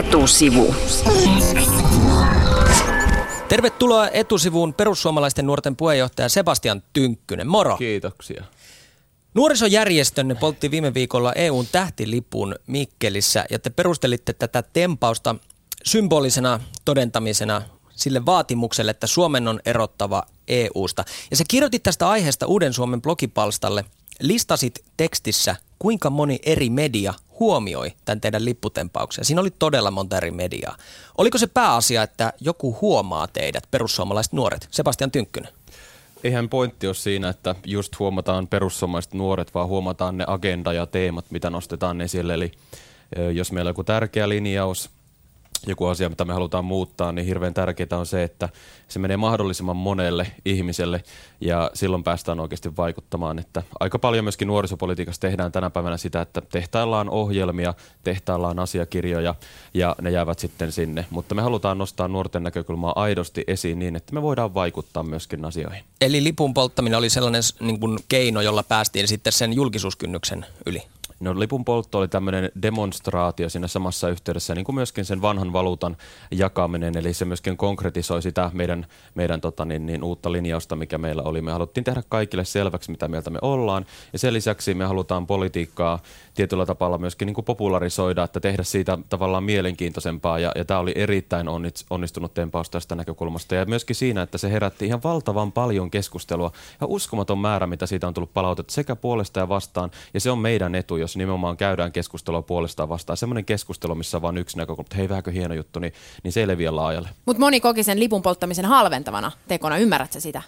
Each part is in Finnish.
Etusivu. Tervetuloa etusivuun perussuomalaisten nuorten puheenjohtaja Sebastian Tynkkynen. Moro. Kiitoksia. Nuorisojärjestönne poltti viime viikolla EUn tähtilipun Mikkelissä ja te perustelitte tätä tempausta symbolisena todentamisena sille vaatimukselle, että Suomen on erottava EUsta. Ja se kirjoitit tästä aiheesta Uuden Suomen blogipalstalle. Listasit tekstissä, kuinka moni eri media huomioi tämän teidän lipputempauksen. Siinä oli todella monta eri mediaa. Oliko se pääasia, että joku huomaa teidät, perussuomalaiset nuoret? Sebastian Tynkkynen. Eihän pointti ole siinä, että just huomataan perussuomalaiset nuoret, vaan huomataan ne agenda ja teemat, mitä nostetaan esille. Eli jos meillä on joku tärkeä linjaus, joku asia, mitä me halutaan muuttaa, niin hirveän tärkeää on se, että se menee mahdollisimman monelle ihmiselle ja silloin päästään oikeasti vaikuttamaan. Että aika paljon myöskin nuorisopolitiikassa tehdään tänä päivänä sitä, että tehtaillaan ohjelmia, tehtaillaan asiakirjoja ja ne jäävät sitten sinne. Mutta me halutaan nostaa nuorten näkökulmaa aidosti esiin niin, että me voidaan vaikuttaa myöskin asioihin. Eli lipun polttaminen oli sellainen niin kuin keino, jolla päästiin sitten sen julkisuuskynnyksen yli? No lipun poltto oli tämmöinen demonstraatio siinä samassa yhteydessä, niin kuin myöskin sen vanhan valuutan jakaminen, eli se myöskin konkretisoi sitä meidän, meidän tota niin, niin, uutta linjausta, mikä meillä oli. Me haluttiin tehdä kaikille selväksi, mitä mieltä me ollaan, ja sen lisäksi me halutaan politiikkaa tietyllä tavalla myöskin niin kuin popularisoida, että tehdä siitä tavallaan mielenkiintoisempaa, ja, ja tämä oli erittäin onnistunut tempaus tästä näkökulmasta, ja myöskin siinä, että se herätti ihan valtavan paljon keskustelua, ja uskomaton määrä, mitä siitä on tullut palautetta sekä puolesta ja vastaan, ja se on meidän etu, jos nimenomaan käydään keskustelua puolestaan vastaan. Semmoinen keskustelu, missä on vain yksi näkökulma, että hei, vähänkö hieno juttu, niin, niin se ei leviä laajalle. Mutta moni koki sen lipun polttamisen halventavana tekona, ymmärrätkö sitä?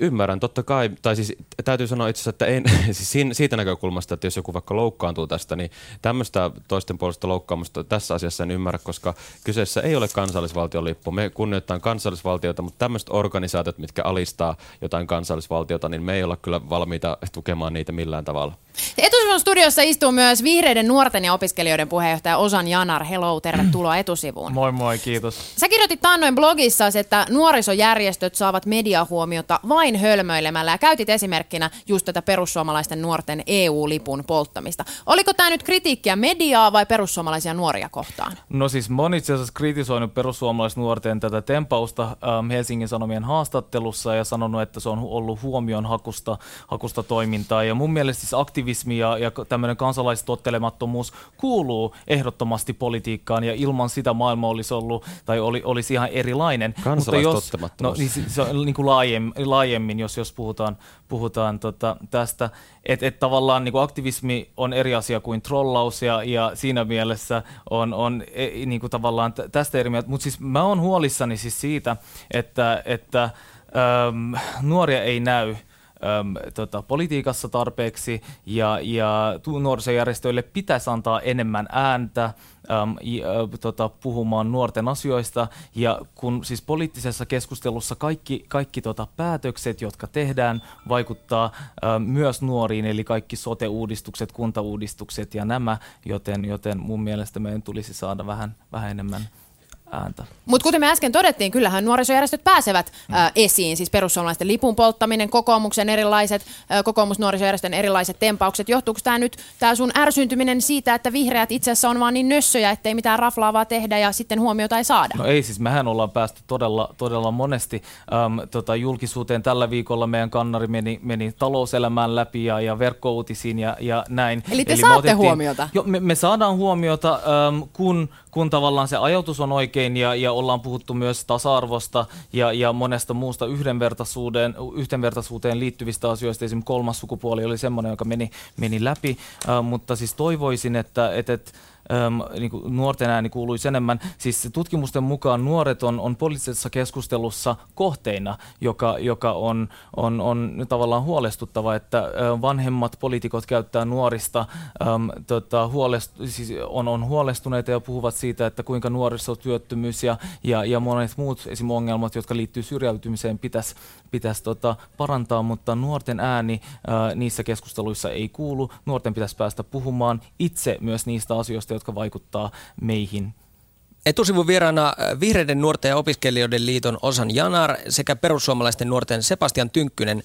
Ymmärrän, totta kai. Tai siis täytyy sanoa itse asiassa, että en, siis siitä näkökulmasta, että jos joku vaikka loukkaantuu tästä, niin tämmöistä toisten puolesta loukkaamusta tässä asiassa en ymmärrä, koska kyseessä ei ole kansallisvaltion lippu. Me kunnioitetaan kansallisvaltiota, mutta tämmöiset organisaatiot, mitkä alistaa jotain kansallisvaltiota, niin me ei olla kyllä valmiita tukemaan niitä millään tavalla. Etusivun studiossa istuu myös vihreiden nuorten ja opiskelijoiden puheenjohtaja Osan Janar. Hello, tervetuloa etusivuun. Moi moi, kiitos. Sä kirjoitit taannoin blogissa, että nuorisojärjestöt saavat mediahuomiota vain hölmöilemällä ja käytit esimerkkinä just tätä perussuomalaisten nuorten EU-lipun polttamista. Oliko tämä nyt kritiikkiä mediaa vai perussuomalaisia nuoria kohtaan? No siis mä itse asiassa kritisoinut perussuomalaisnuorten tätä tempausta ähm, Helsingin Sanomien haastattelussa ja sanonut, että se on ollut huomion hakusta, hakusta toimintaa. Ja mun mielestä siis aktivismi ja, ja tämmöinen kansalaistottelemattomuus kuuluu ehdottomasti politiikkaan ja ilman sitä maailma olisi ollut tai oli, olisi ihan erilainen. Kansalaistottelemattomuus. No niin se on niin kuin laajemmin, laajemmin, jos, jos puhutaan, puhutaan tota, tästä. Että et tavallaan niin aktivismi on eri asia kuin trollaus ja, ja siinä mielessä on, on e, niin kuin tavallaan tästä eri mieltä. Mutta siis mä oon huolissani siis siitä, että, että äm, nuoria ei näy äm, tota, politiikassa tarpeeksi ja, ja nuorisojärjestöille pitäisi antaa enemmän ääntä äm, ja, tota, puhumaan nuorten asioista. Ja kun siis poliittisessa keskustelussa kaikki, kaikki tota, päätökset, jotka tehdään, vaikuttaa äm, myös nuoriin, eli kaikki sote-uudistukset, kuntauudistukset ja nämä, joten, joten mun mielestä meidän tulisi saada vähän, vähän enemmän ääntä. Mutta kuten me äsken todettiin, kyllähän nuorisojärjestöt pääsevät mm. ä, esiin, siis perussuomalaisten lipun polttaminen, kokoomuksen erilaiset, kokoomusnuorisojärjestön erilaiset tempaukset. Johtuuko tämä nyt, tämä sun ärsyntyminen siitä, että vihreät itse asiassa on vaan niin nössöjä, ettei mitään raflaavaa tehdä ja sitten huomiota ei saada? No ei siis, mehän ollaan päästy todella, todella monesti äm, tota, julkisuuteen. Tällä viikolla meidän kannari meni, meni talouselämään läpi ja, ja verkkouutisiin ja, ja näin. Eli te Eli saatte otettiin, huomiota? Jo, me, me saadaan huomiota, äm, kun, kun tavallaan se ajatus on oikein ja, ja ollaan puhuttu myös tasa-arvosta ja, ja monesta muusta yhdenvertaisuuteen, yhdenvertaisuuteen liittyvistä asioista. Esimerkiksi kolmas sukupuoli oli semmoinen, joka meni, meni läpi, uh, mutta siis toivoisin, että, että, että äm, niin kuin nuorten ääni kuuluisi enemmän. Siis tutkimusten mukaan nuoret on, on poliittisessa keskustelussa kohteina, joka, joka on, on, on tavallaan huolestuttava, että vanhemmat poliitikot käyttää nuorista, äm, tota, huolest, siis on, on huolestuneita ja puhuvat siitä, että kuinka nuorisotyöttömyys ja, ja, ja monet muut esim. ongelmat, jotka liittyy syrjäytymiseen, pitäisi pitäisi tota, parantaa, mutta nuorten ääni ää, niissä keskusteluissa ei kuulu. Nuorten pitäisi päästä puhumaan itse myös niistä asioista, jotka vaikuttaa meihin. Etusivun vieraana Vihreiden nuorten ja opiskelijoiden liiton Osan Janar sekä perussuomalaisten nuorten Sebastian Tynkkynen.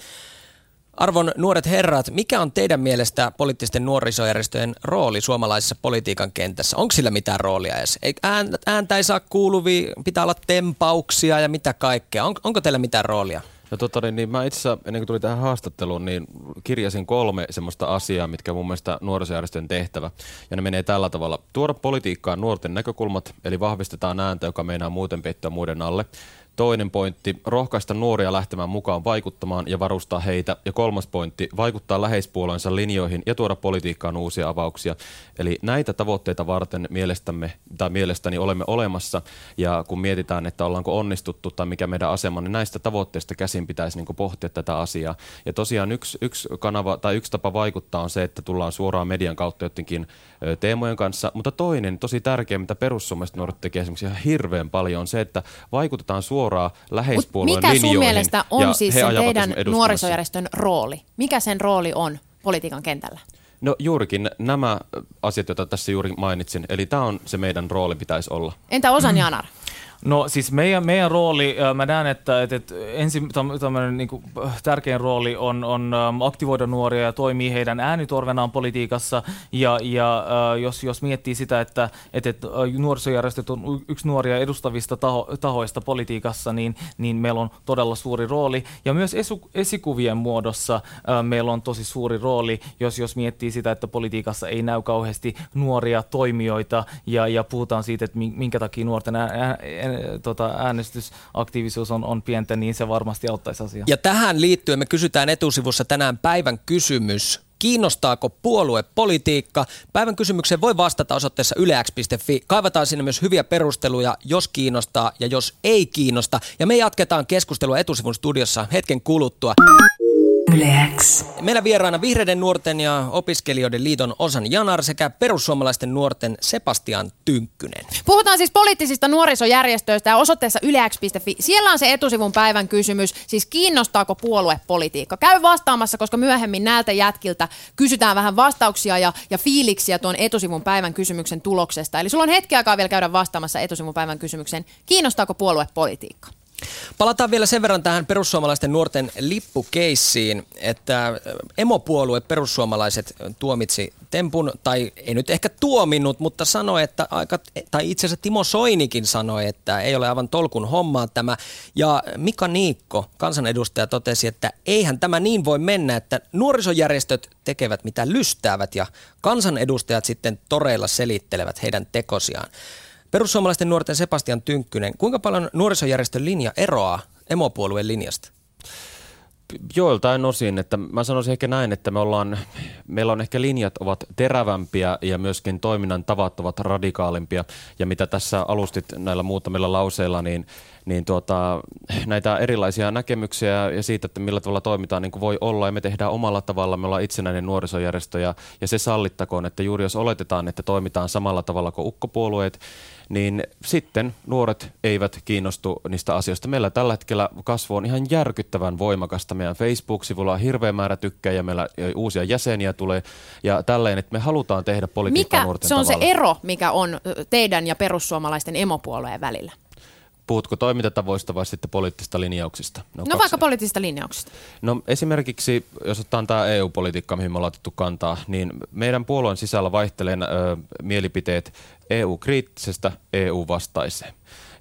Arvon nuoret herrat, mikä on teidän mielestä poliittisten nuorisojärjestöjen rooli suomalaisessa politiikan kentässä? Onko sillä mitään roolia edes? Ääntä ei saa kuuluvia, pitää olla tempauksia ja mitä kaikkea. On, onko teillä mitään roolia? No tota, niin, niin mä itse asiassa, ennen kuin tuli tähän haastatteluun, niin kirjasin kolme semmoista asiaa, mitkä mun mielestä nuorisojärjestön tehtävä. Ja ne menee tällä tavalla. Tuoda politiikkaan nuorten näkökulmat, eli vahvistetaan ääntä, joka meinaa muuten peittyä muiden alle. Toinen pointti, rohkaista nuoria lähtemään mukaan vaikuttamaan ja varustaa heitä. Ja kolmas pointti, vaikuttaa läheispuolueensa linjoihin ja tuoda politiikkaan uusia avauksia. Eli näitä tavoitteita varten mielestämme, tai mielestäni olemme olemassa. Ja kun mietitään, että ollaanko onnistuttu tai mikä meidän asema, niin näistä tavoitteista käsin pitäisi niin pohtia tätä asiaa. Ja tosiaan yksi, yksi kanava tai yksi tapa vaikuttaa on se, että tullaan suoraan median kautta jotenkin teemojen kanssa. Mutta toinen, tosi tärkeä, mitä perussuomalaiset nuoret tekee esimerkiksi ihan hirveän paljon, on se, että vaikutetaan suoraan suoraan läheispuolueen Mikä sun mielestä on siis se teidän nuorisojärjestön rooli? Mikä sen rooli on politiikan kentällä? No juurikin nämä asiat, joita tässä juuri mainitsin. Eli tämä on se meidän rooli pitäisi olla. Entä Osan Janar? No siis meidän, meidän rooli, mä näen, että, että, että ensin tämmöinen niin kuin, tärkein rooli on, on aktivoida nuoria ja toimii heidän äänitorvenaan politiikassa. Ja, ja jos, jos miettii sitä, että, että, että nuorisojärjestöt on yksi nuoria edustavista taho, tahoista politiikassa, niin, niin meillä on todella suuri rooli. Ja myös esu, esikuvien muodossa meillä on tosi suuri rooli, jos, jos miettii sitä, että politiikassa ei näy kauheasti nuoria toimijoita ja, ja puhutaan siitä, että minkä takia nuorten ää, ää, tota, äänestysaktiivisuus on, on pientä, niin se varmasti auttaisi asiaa. Ja tähän liittyen me kysytään etusivussa tänään päivän kysymys. Kiinnostaako puoluepolitiikka? Päivän kysymykseen voi vastata osoitteessa yleäks.fi. Kaivataan sinne myös hyviä perusteluja, jos kiinnostaa ja jos ei kiinnosta. Ja me jatketaan keskustelua etusivun studiossa hetken kuluttua. Yleäks. Meillä vieraana Vihreiden nuorten ja opiskelijoiden liiton Osan Janar sekä perussuomalaisten nuorten Sebastian Tynkkynen. Puhutaan siis poliittisista nuorisojärjestöistä ja osoitteessa yleäks.fi. Siellä on se etusivun päivän kysymys, siis kiinnostaako puoluepolitiikka? Käy vastaamassa, koska myöhemmin näiltä jätkiltä kysytään vähän vastauksia ja, ja fiiliksiä tuon etusivun päivän kysymyksen tuloksesta. Eli sulla on hetki aikaa vielä käydä vastaamassa etusivun päivän kysymykseen, kiinnostaako puoluepolitiikka? Palataan vielä sen verran tähän perussuomalaisten nuorten lippukeissiin, että emopuolue perussuomalaiset tuomitsi tempun, tai ei nyt ehkä tuominnut, mutta sanoi, että aika, tai itse asiassa Timo Soinikin sanoi, että ei ole aivan tolkun hommaa tämä. Ja Mika Niikko, kansanedustaja, totesi, että eihän tämä niin voi mennä, että nuorisojärjestöt tekevät mitä lystäävät ja kansanedustajat sitten toreilla selittelevät heidän tekosiaan. Perussuomalaisten nuorten Sebastian Tynkkynen, kuinka paljon nuorisojärjestön linja eroaa emopuolueen linjasta? Joiltain osin, että mä sanoisin ehkä näin, että me ollaan, meillä on ehkä linjat ovat terävämpiä ja myöskin toiminnan tavat ovat radikaalimpia. Ja mitä tässä alustit näillä muutamilla lauseilla, niin, niin tuota, näitä erilaisia näkemyksiä ja siitä, että millä tavalla toimitaan niin kuin voi olla ja me tehdään omalla tavalla. Me ollaan itsenäinen nuorisojärjestö ja, ja se sallittakoon, että juuri jos oletetaan, että toimitaan samalla tavalla kuin ukkopuolueet, niin sitten nuoret eivät kiinnostu niistä asioista. Meillä tällä hetkellä kasvu on ihan järkyttävän voimakasta. Meidän Facebook-sivulla on hirveä määrä ja meillä uusia jäseniä tulee ja tälleen, että me halutaan tehdä politiikkaa mikä nuorten se on tavalla. se ero, mikä on teidän ja perussuomalaisten emopuolueen välillä? Puhutko toimintatavoista vai sitten poliittisista linjauksista? No, no vaikka poliittisista linjauksista. No esimerkiksi, jos ottaa tämä EU-politiikka, mihin me ollaan otettu kantaa, niin meidän puolueen sisällä vaihtelee ö, mielipiteet EU-kriittisestä EU-vastaiseen.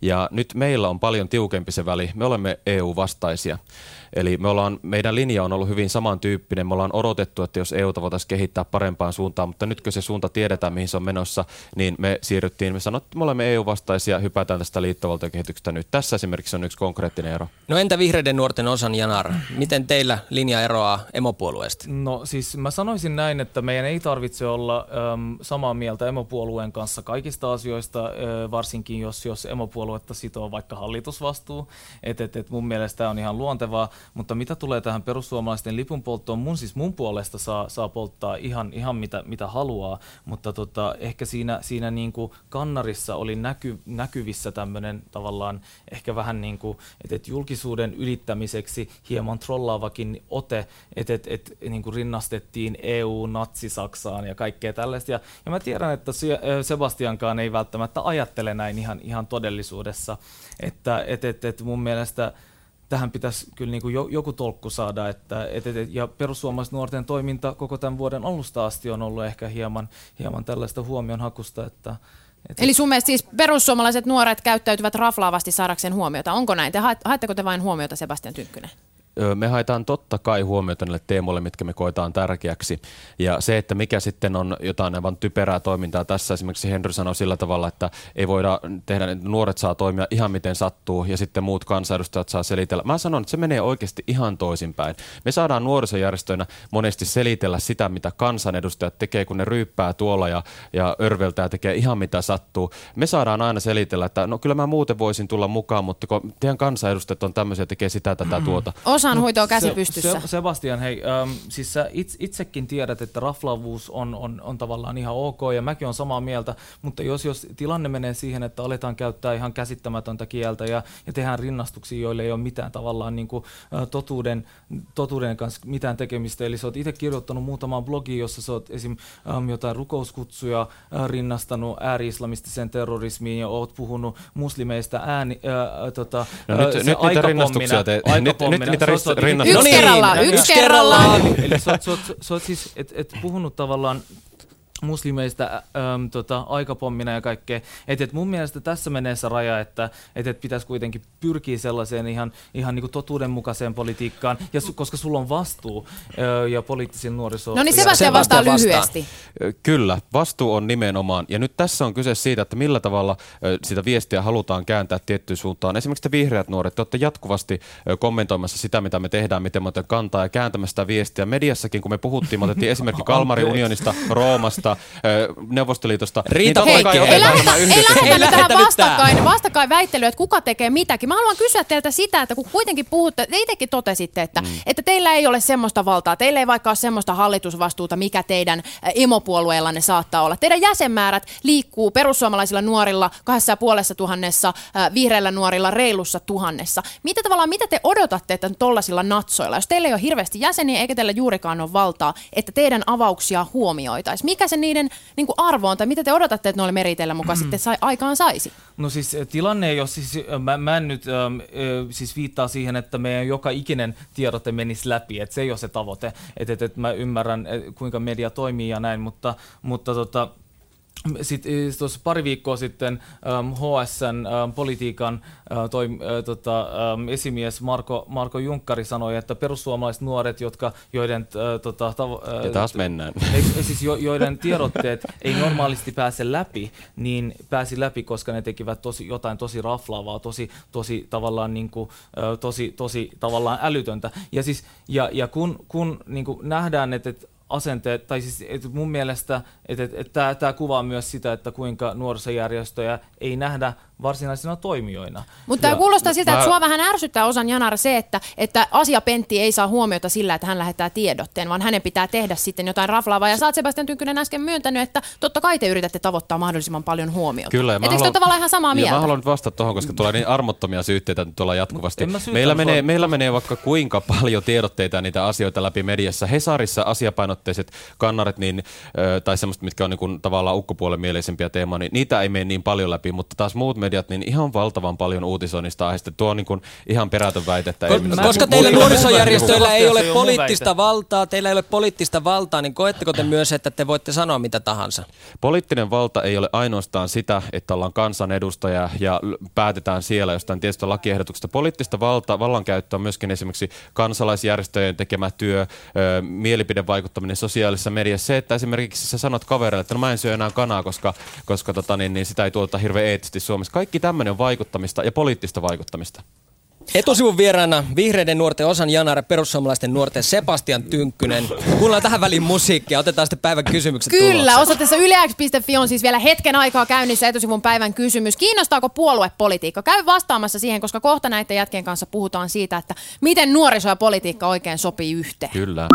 Ja nyt meillä on paljon tiukempi se väli. Me olemme EU-vastaisia. Eli me ollaan, meidän linja on ollut hyvin samantyyppinen. Me ollaan odotettu, että jos EUta voitaisiin kehittää parempaan suuntaan, mutta nyt kun se suunta tiedetään, mihin se on menossa, niin me siirryttiin, me sanoimme, että me olemme EU-vastaisia, hypätään tästä liittovaltiokehityksestä nyt. Tässä esimerkiksi on yksi konkreettinen ero. No entä vihreiden nuorten osan Janar? Miten teillä linja eroaa emopuolueesta? No siis mä sanoisin näin, että meidän ei tarvitse olla äm, samaa mieltä emopuolueen kanssa kaikista asioista, äh, varsinkin jos, jos emopuoluetta sitoo vaikka hallitusvastuu. Et, et, et mun mielestä on ihan luontevaa, mutta mitä tulee tähän perussuomalaisten lipun polttoon, mun siis mun puolesta saa, saa polttaa ihan, ihan mitä, mitä haluaa, mutta tota, ehkä siinä, siinä niin kuin kannarissa oli näky, näkyvissä tämmöinen tavallaan ehkä vähän niin kuin, että et julkisuuden ylittämiseksi hieman trollaavakin ote, että et, et, niin kuin rinnastettiin EU-natsi-Saksaan ja kaikkea tällaista. Ja, ja mä tiedän, että Sebastiankaan ei välttämättä ajattele näin ihan, ihan todellisuudessa, että et, et, et mun mielestä tähän pitäisi kyllä niin kuin joku tolkku saada. Että, et, et, ja perussuomalaiset nuorten toiminta koko tämän vuoden alusta asti on ollut ehkä hieman, hieman tällaista huomionhakusta, että et Eli sun mielestä siis perussuomalaiset nuoret käyttäytyvät raflaavasti saadakseen huomiota. Onko näin? Te haetteko te vain huomiota Sebastian Tynkkynen? Me haetaan totta kai huomiota näille teemoille, mitkä me koetaan tärkeäksi. Ja se, että mikä sitten on jotain aivan typerää toimintaa tässä, esimerkiksi Henry sanoi sillä tavalla, että ei voida tehdä, että nuoret saa toimia ihan miten sattuu ja sitten muut kansanedustajat saa selitellä. Mä sanon, että se menee oikeasti ihan toisinpäin. Me saadaan nuorisojärjestöinä monesti selitellä sitä, mitä kansanedustajat tekee, kun ne ryyppää tuolla ja, ja örveltää tekee ihan mitä sattuu. Me saadaan aina selitellä, että no kyllä mä muuten voisin tulla mukaan, mutta kun teidän kansanedustajat on tämmöisiä, tekee sitä, tätä, tuota osan hoitoa käsi se, pystyssä. Se, Sebastian, hei, ähm, siis sä itse, itsekin tiedät, että raflavuus on, on, on tavallaan ihan ok ja mäkin on samaa mieltä, mutta jos, jos tilanne menee siihen, että aletaan käyttää ihan käsittämätöntä kieltä ja, ja tehdään rinnastuksia, joille ei ole mitään tavallaan niin kuin, äh, totuuden, totuuden kanssa mitään tekemistä, eli sä oot itse kirjoittanut muutamaan blogiin, jossa sä oot esim. Ähm, jotain rukouskutsuja äh, rinnastanut ääri-islamistiseen terrorismiin ja oot puhunut muslimeista ääni, äh, tota, no nyt, nyt niitä rinnastuksia te, nyt, nyt niitä rinnastuksia. Yksi kerrallaan, yksi kerrallaan. Eli sä oot, sä oot, sä oot siis et, et puhunut tavallaan muslimeista äm, tota, aikapommina ja kaikkea. Et, et mun mielestä tässä menee se raja, että et, et pitäisi kuitenkin pyrkiä sellaiseen ihan, ihan niin totuudenmukaiseen politiikkaan, ja su, koska sulla on vastuu ö, ja poliittisen nuoriso... No niin Sebastian vastaa lyhyesti. Kyllä, vastuu on nimenomaan. Ja nyt tässä on kyse siitä, että millä tavalla ö, sitä viestiä halutaan kääntää tiettyyn suuntaan. Esimerkiksi te vihreät nuoret, te olette jatkuvasti ö, kommentoimassa sitä, mitä me tehdään, miten me otetaan kantaa ja kääntämässä sitä viestiä. Mediassakin, kun me puhuttiin, me otettiin esimerkki Kalmarin unionista, Roomasta, Neuvostoliitosta. Riita niin Hei, ei lähdetä, ei lähdetä tähän vastakkain, vastakkain väittelyyn, että kuka tekee mitäkin. Mä haluan kysyä teiltä sitä, että kun kuitenkin puhutte, te itsekin totesitte, että, mm. että teillä ei ole semmoista valtaa, teillä ei vaikka ole semmoista hallitusvastuuta, mikä teidän emopuolueellanne saattaa olla. Teidän jäsenmäärät liikkuu perussuomalaisilla nuorilla kahdessa ja puolessa tuhannessa, vihreillä nuorilla reilussa tuhannessa. Mitä tavallaan, mitä te odotatte, että tollasilla natsoilla, jos teillä ei ole hirveästi jäseniä eikä teillä juurikaan ole valtaa, että teidän avauksia huomioitaisiin? Mikä se niiden niin kuin arvo on, tai mitä te odotatte, että noille meriteillä mukaan mm. sitten sai, aikaan saisi? No siis eh, tilanne ei ole, siis, eh, mä, mä en nyt ähm, siis viittaa siihen, että meidän joka ikinen tiedote menisi läpi, että se ei ole se tavoite, että et, et mä ymmärrän, kuinka media toimii ja näin, mutta, mutta tota, sitten eh, tuossa pari viikkoa sitten um, HSN um, politiikan uh, toi, uh, tota, um, esimies Marko, Marko Junkkari sanoi, että perussuomalaiset nuoret, jotka, joiden, uh, tota, tavo- uh, ja taas mennään. Siis jo, joiden tiedotteet ei normaalisti pääse läpi, niin pääsi läpi, koska ne tekivät tosi, jotain tosi raflaavaa, tosi, tosi tavallaan, niin kuin, uh, tosi, tosi tavallaan älytöntä. Ja, siis, ja, ja kun, kun niin kuin nähdään, että, että asenteet, tai siis että mun mielestä, että, että, että tämä kuvaa myös sitä, että kuinka nuorisojärjestöjä ei nähdä varsinaisina toimijoina. Mutta tämä kuulostaa siltä, mä... että sua vähän ärsyttää osan Janar se, että, että Asia Pentti ei saa huomiota sillä, että hän lähettää tiedotteen, vaan hänen pitää tehdä sitten jotain raflaavaa. Ja sä oot Sebastian Tynkkynen äsken myöntänyt, että totta kai te yritätte tavoittaa mahdollisimman paljon huomiota. Kyllä. Etteikö haluan... tavallaan ihan samaa mieltä? Ja mä haluan nyt vastata tuohon, koska tulee niin armottomia syytteitä tuolla jatkuvasti. Meillä menee, meillä menee vaikka kuinka paljon tiedotteita ja niitä asioita läpi mediassa. Hesarissa asiapainotteiset kannaret, niin, tai semmoista, mitkä on niin kuin, tavallaan ukkopuolen mieleisempiä teemoja, niin niitä ei mene niin paljon läpi, mutta taas muut mediat, niin ihan valtavan paljon uutisoinnista aiheesta. Tuo on niin kuin ihan perätön väite, että Ko- ei Koska teillä nuorisojärjestöillä ei ole poliittista valtaa, teillä ei ole poliittista valtaa, niin koetteko te myös, että te voitte sanoa mitä tahansa? Poliittinen valta ei ole ainoastaan sitä, että ollaan kansanedustaja ja päätetään siellä jostain tietystä lakiehdotuksesta. Poliittista valta, vallankäyttöä on myöskin esimerkiksi kansalaisjärjestöjen tekemä työ, mielipidevaikuttaminen sosiaalisessa mediassa. Se, että esimerkiksi sä sanot kaverille, että no mä en syö enää kanaa, koska, koska tota, niin, niin sitä ei tuota hirveän eettisesti Suomessa. Kaikki tämmöinen on vaikuttamista ja poliittista vaikuttamista. Etusivun vieraana vihreiden nuorten osan Janar perussuomalaisten nuorten Sebastian Tynkkynen. Kuunnellaan tähän väliin musiikkia, otetaan sitten päivän kysymykset Kyllä, tulossa. osoitteessa yleäks.fi on siis vielä hetken aikaa käynnissä etusivun päivän kysymys. Kiinnostaako puoluepolitiikka? Käy vastaamassa siihen, koska kohta näiden jätkien kanssa puhutaan siitä, että miten nuoriso ja politiikka oikein sopii yhteen. Kyllä.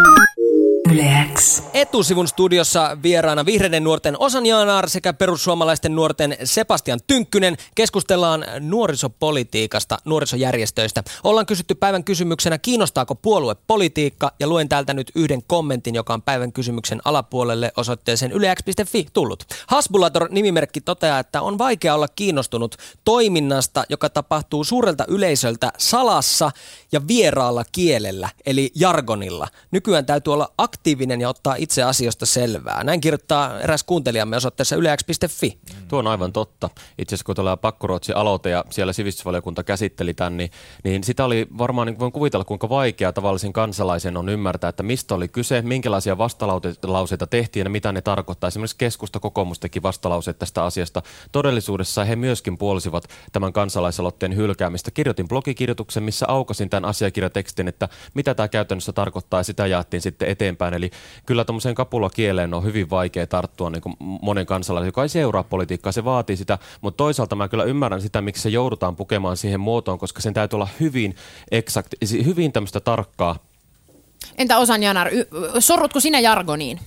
Yleäks. Etusivun studiossa vieraana vihreiden nuorten Osan Jaanar sekä perussuomalaisten nuorten Sebastian Tynkkynen. Keskustellaan nuorisopolitiikasta, nuorisojärjestöistä. Ollaan kysytty päivän kysymyksenä, kiinnostaako puoluepolitiikka? Ja luen täältä nyt yhden kommentin, joka on päivän kysymyksen alapuolelle osoitteeseen ylex.fi tullut. Hasbulator-nimimerkki toteaa, että on vaikea olla kiinnostunut toiminnasta, joka tapahtuu suurelta yleisöltä salassa ja vieraalla kielellä, eli jargonilla. Nykyään täytyy olla aktiivinen ja ottaa itse asioista selvää. Näin kirjoittaa eräs kuuntelijamme osoitteessa yleäks.fi. Mm. Tuo on aivan totta. Itse asiassa kun tulee pakkoruotsi aloite ja siellä sivistysvaliokunta käsitteli tämän, niin, niin sitä oli varmaan, niin voin kuvitella kuinka vaikea tavallisen kansalaisen on ymmärtää, että mistä oli kyse, minkälaisia vastalauseita tehtiin ja mitä ne tarkoittaa. Esimerkiksi keskusta kokoomus teki vastalauseet tästä asiasta. Todellisuudessa he myöskin puolsivat tämän kansalaisaloitteen hylkäämistä. Kirjoitin blogikirjoituksen, missä aukasin tämän asiakirjatekstin, että mitä tämä käytännössä tarkoittaa ja sitä jaettiin sitten eteenpäin. Eli kyllä tuommoiseen kapulakieleen on hyvin vaikea tarttua niin kuin monen kansalaisen, joka ei seuraa politiikkaa, se vaatii sitä, mutta toisaalta mä kyllä ymmärrän sitä, miksi se joudutaan pukemaan siihen muotoon, koska sen täytyy olla hyvin exakt, hyvin tämmöistä tarkkaa. Entä Osan Janar, sorrutko sinä jargoniin?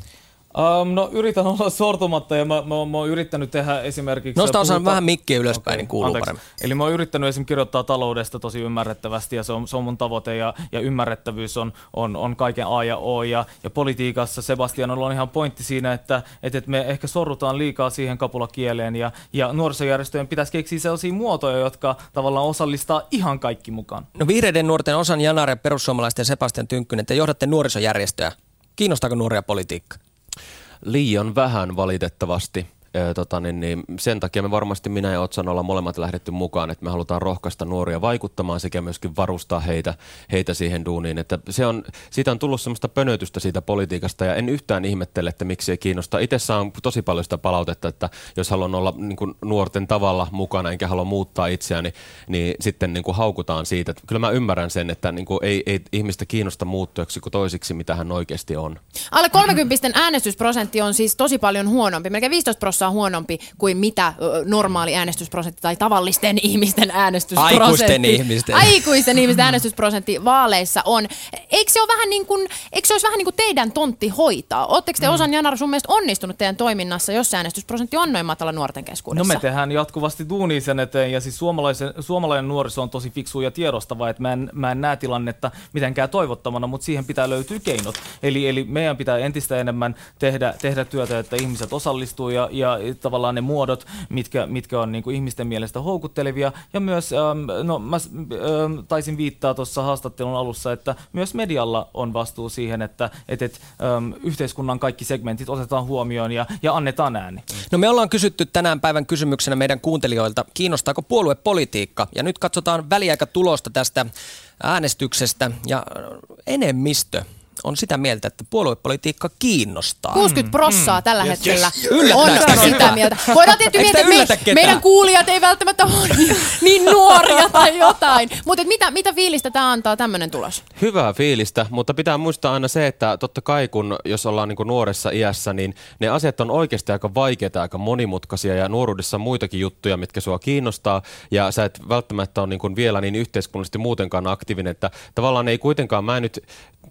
Um, no yritän olla sortumatta ja mä, mä, mä oon yrittänyt tehdä esimerkiksi... Nosta osan vähän mikkiä ylöspäin, okay, niin kuuluu anteeksi. paremmin. Eli mä oon yrittänyt esimerkiksi kirjoittaa taloudesta tosi ymmärrettävästi ja se on, se on mun tavoite ja, ja ymmärrettävyys on, on, on kaiken A ja O. Ja, ja politiikassa Sebastian on ihan pointti siinä, että, että, että me ehkä sorrutaan liikaa siihen kapulakieleen ja, ja nuorisojärjestöjen pitäisi keksiä sellaisia muotoja, jotka tavallaan osallistaa ihan kaikki mukaan. No vihreiden nuorten osan Janare, perussuomalaisten Sebastian Tynkkynen, te johdatte nuorisojärjestöä. Kiinnostaako nuoria politiikka? Liian vähän valitettavasti tota, niin, niin, sen takia me varmasti minä ja Otsan ollaan molemmat lähdetty mukaan, että me halutaan rohkaista nuoria vaikuttamaan sekä myöskin varustaa heitä, heitä siihen duuniin. Että se on, siitä on tullut semmoista pönötystä siitä politiikasta ja en yhtään ihmettele, että miksi ei kiinnosta. Itse saan tosi paljon sitä palautetta, että jos haluan olla niin kuin nuorten tavalla mukana enkä halua muuttaa itseäni, niin sitten niin kuin haukutaan siitä. Että kyllä mä ymmärrän sen, että niin kuin ei, ei ihmistä kiinnosta muuttujaksi kuin toisiksi, mitä hän oikeasti on. Alle 30 äänestysprosentti on siis tosi paljon huonompi, melkein 15 prosenttia on huonompi kuin mitä normaali äänestysprosentti tai tavallisten ihmisten äänestysprosentti. Aikuisten ihmisten. Aikuisten ihmisten äänestysprosentti vaaleissa on. Eikö se, ole vähän niin kuin, eikö se olisi vähän niin kuin teidän tontti hoitaa? Oletteko te mm. osan Janar sun mielestä onnistunut teidän toiminnassa, jos se äänestysprosentti on noin matala nuorten keskuudessa? No me tehdään jatkuvasti duunia sen eteen ja siis suomalaisen, suomalainen nuoriso on tosi fiksu ja tiedostava, että mä en, mä en näe tilannetta mitenkään toivottamana, mutta siihen pitää löytyä keinot. Eli, eli meidän pitää entistä enemmän tehdä, tehdä työtä, että ihmiset osallistuu ja, ja tavallaan ne muodot, mitkä, mitkä on niin kuin ihmisten mielestä houkuttelevia. Ja myös, ähm, no mä ähm, taisin viittaa tuossa haastattelun alussa, että myös medialla on vastuu siihen, että et, et, ähm, yhteiskunnan kaikki segmentit otetaan huomioon ja, ja annetaan ääni. No me ollaan kysytty tänään päivän kysymyksenä meidän kuuntelijoilta, kiinnostaako puoluepolitiikka? Ja nyt katsotaan väliaikatulosta tästä äänestyksestä ja enemmistö on sitä mieltä, että puoluepolitiikka kiinnostaa. 60 prossaa mm. tällä yes, hetkellä yes. on sitä mieltä. Voidaan tietysti miettiä, että me, meidän kuulijat ei välttämättä ole niin, niin nuoria tai jotain. Mutta mitä, mitä fiilistä tämä antaa tämmöinen tulos? Hyvää fiilistä, mutta pitää muistaa aina se, että totta kai kun jos ollaan niin nuoressa iässä, niin ne asiat on oikeasti aika vaikeita, aika monimutkaisia ja nuoruudessa on muitakin juttuja, mitkä sua kiinnostaa ja sä et välttämättä ole niin vielä niin yhteiskunnallisesti muutenkaan aktiivinen, että tavallaan ei kuitenkaan, mä en nyt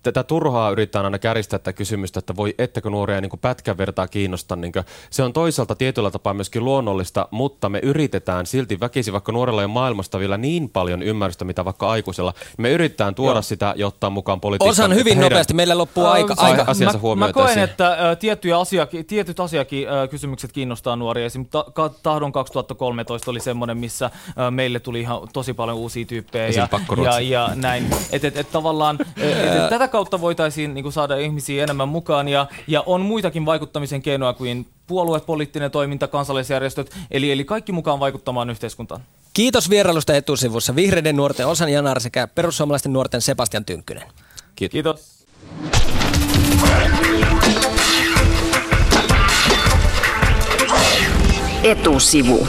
tätä turhaa yritetään aina käristää tätä kysymystä, että voi ettäkö nuoria niin pätkän vertaa kiinnosta. Niin se on toisaalta tietyllä tapaa myöskin luonnollista, mutta me yritetään silti väkisin, vaikka nuorella ei ole maailmasta vielä niin paljon ymmärrystä, mitä vaikka aikuisella. Me yritetään tuoda Joo. sitä ja ottaa mukaan politiikkaan. Osan hyvin heidän... nopeasti, meillä loppuu äh, aika. aika. Asiansa mä, mä koen, että äh, tiettyjä asiaki, tietyt asiakin äh, kysymykset kiinnostaa nuoria. Esimerkiksi ta, Tahdon 2013 oli semmoinen, missä äh, meille tuli ihan tosi paljon uusia tyyppejä. Ja, ja, ja, näin. Että et, et, tavallaan et, et, tätä kautta voitaisiin niin kuin saada ihmisiä enemmän mukaan ja, ja on muitakin vaikuttamisen keinoja kuin puolue, poliittinen toiminta, kansallisjärjestöt, eli, eli kaikki mukaan vaikuttamaan yhteiskuntaan. Kiitos vierailusta etusivussa vihreiden nuorten Osan Janar sekä perussuomalaisten nuorten Sebastian Tynkkynen. Kiitos. Kiitos. Etusivu.